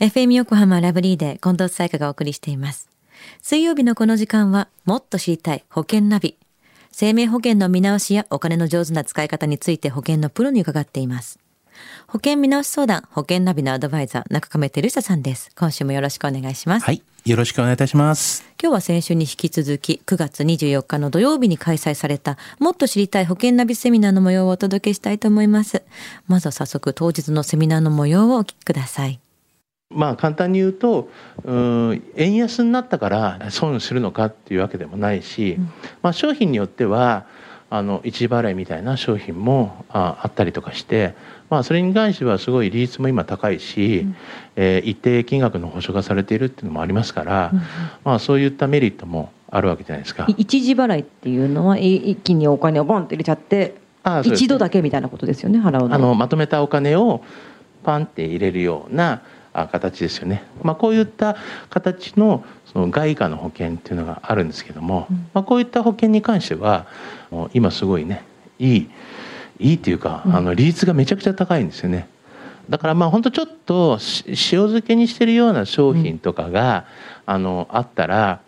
FM 横浜ラブリーで近藤彩花がお送りしています。水曜日のこの時間は、もっと知りたい保険ナビ。生命保険の見直しやお金の上手な使い方について保険のプロに伺っています。保険見直し相談、保険ナビのアドバイザー、中亀照久さんです。今週もよろしくお願いします。はい。よろしくお願いいたします。今日は先週に引き続き9月24日の土曜日に開催されたもっと知りたい保険ナビセミナーの模様をお届けしたいと思います。まずは早速当日のセミナーの模様をお聞きください。まあ簡単に言うとうん円安になったから損するのかっていうわけでもないし、まあ、商品によってはあの一時払いみたいな商品もああったりとかして、まあ、それに関してはすごい利率も今高いし、えー一定金額の保証がされているっていうのもありますから、まあ、そういったメリットもあるわけじゃないですか。い。一時払いっていうのはい一気にお金をボンって入れちゃってあそうです一度だけみたいなことですよね払うのあのまとめたお金をパンって入れるようなあ形ですよね。まあ、こういった形のその外貨の保険っていうのがあるんですけども、まあ、こういった保険に関しては今すごいねいいいいっていうか、あの利率がめちゃくちゃ高いんですよね。だからまあ本当ちょっとし塩漬けにしてるような商品とかが、あのあったら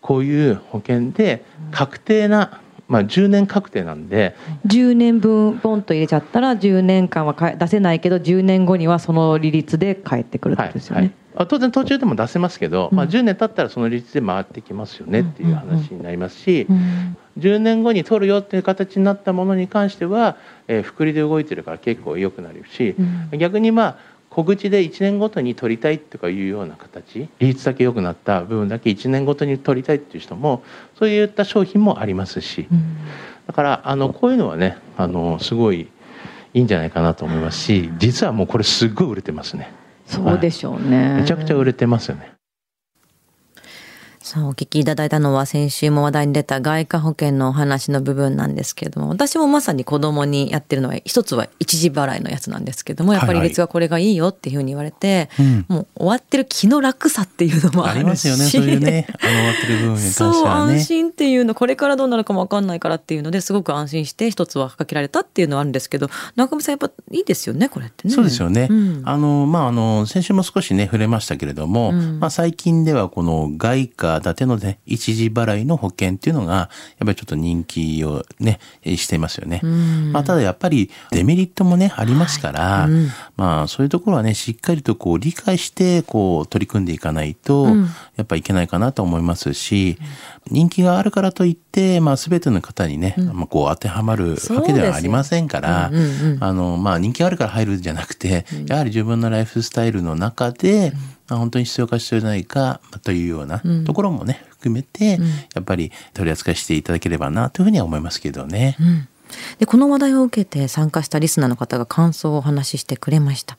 こういう保険で確定な、まあ、10年確定なんで。10年分ポンと入れちゃったら10年間は出せないけど10年後にはその利率で返ってくるってですよね、あ当然途中でも出せますけど、まあ、うん10年経ったらその率で回ってきますよねっていう話になりますし、うん。10年後に取るよっていう形になったものに関しては、えー、複利で動いてるから結構良くなるし、うん。逆にまあ小口で1年ごとに取りたいとかいうような形利率だけ良くなった部分だけ1年ごとに取りたいっていう人もそういった商品もありますしうんだからあのこういうのはねあのすごいいいんじゃないかなと思いますし実はもうこれすっごい売れてますね。そうでしょうね、めちゃくちゃ売れてますよね。さあ、お聞きいただいたのは先週も話題に出た外貨保険のお話の部分なんですけれども、私もまさに子供にやってるのは、一つは一時払いのやつなんですけども、やっぱり率はこれがいいよっていうふうに言われて、うんもう終わってる気の楽さっていうのもあ。りますよね。そういうね、あの終わってる部分に関してそう、はね。安心っていうの、これからどうなるかもわかんないからっていうのですごく安心して一つはかけられたっていうのはあるんですけど、中見さんやっぱいいですよね、これってね。そうですよね。うんあの、まあ、あの、先週も少しね、触れましたけれども、うんまあ、最近ではこの外貨建てのね、一時払いの保険っていうのが、やっぱりちょっと人気をね、えしていますよね。んまあ、ただやっぱりデメリットもね、ありますから、うんまあ、そういうところはね、しっかりとこう理解して、こう取り組んでいかないと、うん。やっぱいけないかなと思いますし、人気があるからといって、まあ、すべての方にね、まあ、こう当てはまるわけではありませんから、そうんうんうん。あの、まあ、人気があるから入るんじゃなくて、やはり自分のライフスタイルの中で、まあ本当に必要か必要じゃないかというようなところもね、含めて、やっぱり取り扱いしていただければなというふうには思いますけどね。うんでこの話題を受けて参加したリスナーの方が感想をお話ししてくれました。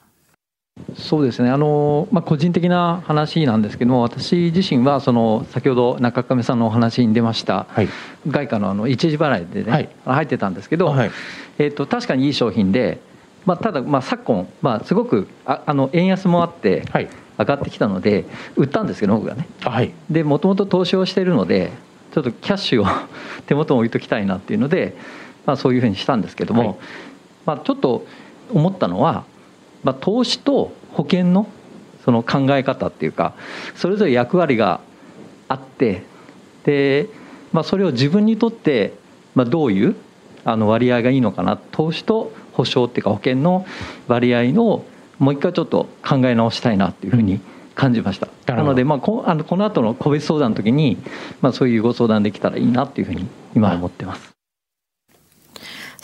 そうですねあの、まあ、個人的な話なんですけども私自身はその先ほど中亀さんのお話に出ましたはい。外貨のあの一時払いでね、はい入ってたんですけど、はい。えー、と確かにいい商品で、まあ、ただまあ昨今、まあ、すごくああの円安もあってはい。上がってきたので売ったんですけど僕がねあはい。でもともと投資をしているのでちょっとキャッシュを 手元に置いときたいなっていうので、まあ、そういうふうにしたんですけども、はいまあ、ちょっと思ったのは、まあ、投資と保険のその考え方っていうかそれぞれ役割があってで、まあ、それを自分にとって、まあ、どういうあの割合がいいのかな投資と保証っていうか保険の割合のもう一回ちょっと考え直したいなっていうふうに感じました。なるほどなので、まあ、こあのこの後の個別相談の時に、まあ、そういうご相談できたらいいなっていうふうに今は思ってます。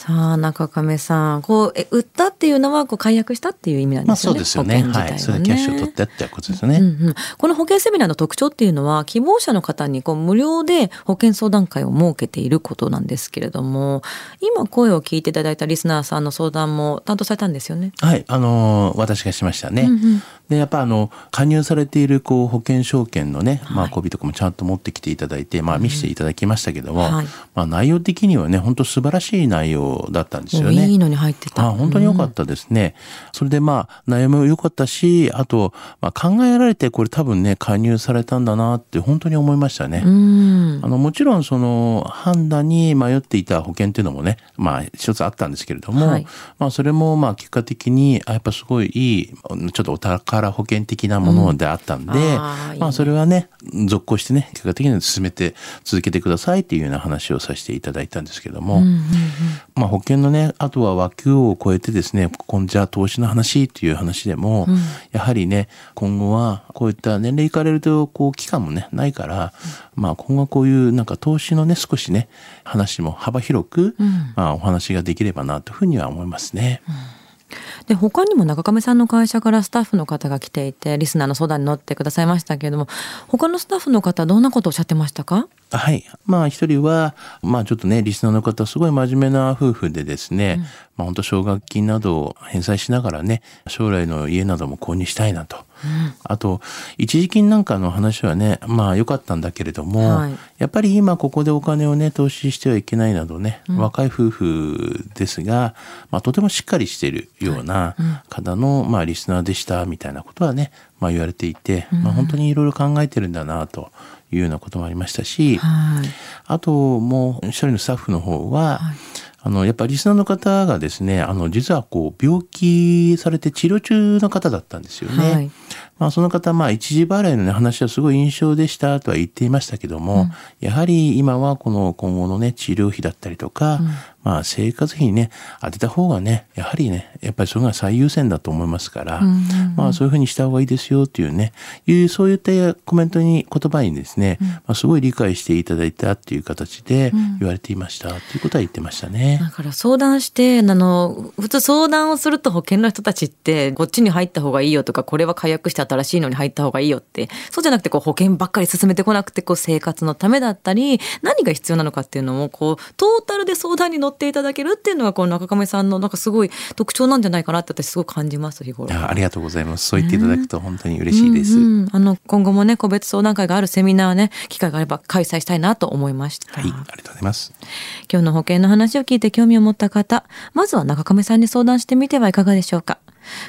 さあ中亀さんこうえ売ったっていうのはこう解約したっていう意味なんまあですよね。そうですよね。保険自体はい。それでキャッシュを取ってってことですよね。うんうん、この保険セミナーの特徴っていうのは希望者の方にこう無料で保険相談会を設けていることなんですけれども今声を聞いていただいたリスナーさんの相談も担当されたんですよね。はい、あのー私がしましたね。うんうんで、やっぱあの、加入されているこう保険証券のね、まあ、コピーとかもちゃんと持ってきていただいて、まあ、見せていただきましたけども、はいまあ、内容的にはね、本当素晴らしい内容トだったんですよね。いいのに入ってた。あ本当に良かったですね。それでまあ悩みも良かったし、あと、まあ、考えられてこれ多分ね加入されたんだなって本当に思いましたね。うん。あのもちろんその判断に迷っていた保険っていうのもねまあ一つあったんですけれども、はいまあそれもまあ結果的にあやっぱすごいいいちょっとお宝保険的なものであったんで、あーいいねまあそれはね続行してね結果的に進めて続けてくださいっていうような話をさせていただいたんですけども、まあ保険のねあとは枠を超えてですねこんじゃ投資の話っていう話でも、やはりね今後はこういった年齢いかれるとこう期間もねないから、まあ今後はこういうなんか投資のね少しね話も幅広く、まあお話ができればなというふうには思いますね。で他にも中亀さんの会社からスタッフの方が来ていてリスナーの相談に乗ってくださいましたけれども他のスタッフの方どんなことをおっしゃってましたか？はい。まあ一人は、まあちょっとね、リスナーの方、すごい真面目な夫婦でですね、まあ本当奨学金などを返済しながらね、将来の家なども購入したいなと。あと、一時金なんかの話はね、まあ良かったんだけれども、はい。やっぱり今ここでお金をね、投資してはいけないなどね、若い夫婦ですが、まあとてもしっかりしているような方の、まあリスナーでしたみたいなことはね、まあ言われていて、まあ本当にいろいろ考えてるんだなというようなこともありましたし、はい。あともう一人のスタッフの方は、あのやっぱりリスナーの方がですねあの実はこう病気されて治療中の方だったんですよね。はい。まあ、その方まあ一時払いの、ね、話はすごい印象でしたとは言っていましたけども、やはり今はこの今後のね治療費だったりとか、まあ生活費にね当てた方がねやはりねやっぱりそれが最優先だと思いますから、まあそういうふうにした方がいいですよっていうねいうそういったコメントに言葉にですね、まあ、すごい理解していただいたっていう形で言われていましたっていうことは言ってましたね。だから相談してあの普通相談をすると保険の人たちってこっちに入った方がいいよとかこれは解約して新しいのに入った方がいいよってそうじゃなくてこう保険ばっかり進めてこなくてこう生活のためだったり何が必要なのかっていうのもこうトータルで相談に乗っていただけるっていうのがこの中亀さんのなんかすごい特徴なんじゃないかなって私すごく感じます日頃。あありがとうございます。そう言っていただくと本当に嬉しいです。うんうんあの今後もね個別相談会があるセミナーね機会があれば開催したいなと思いました。はい、ありがとうございます。今日の保険の話を聞いて興味を持った方、まずは中亀さんに相談してみてはいかがでしょうか。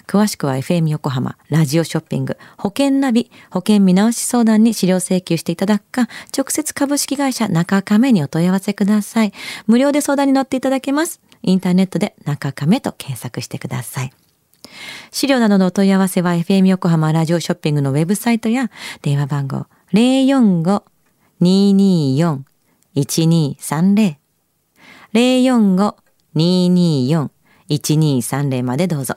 詳しくは FM 横浜ラジオショッピング保険ナビ保険見直し相談に資料請求していただくか直接株式会社中亀にお問い合わせください。無料で相談に乗っていただけます。インターネットで中亀と検索してください。資料などのお問い合わせは FM 横浜ラジオショッピングのウェブサイトや電話番号045-224-1230 045-224-1230までどうぞ。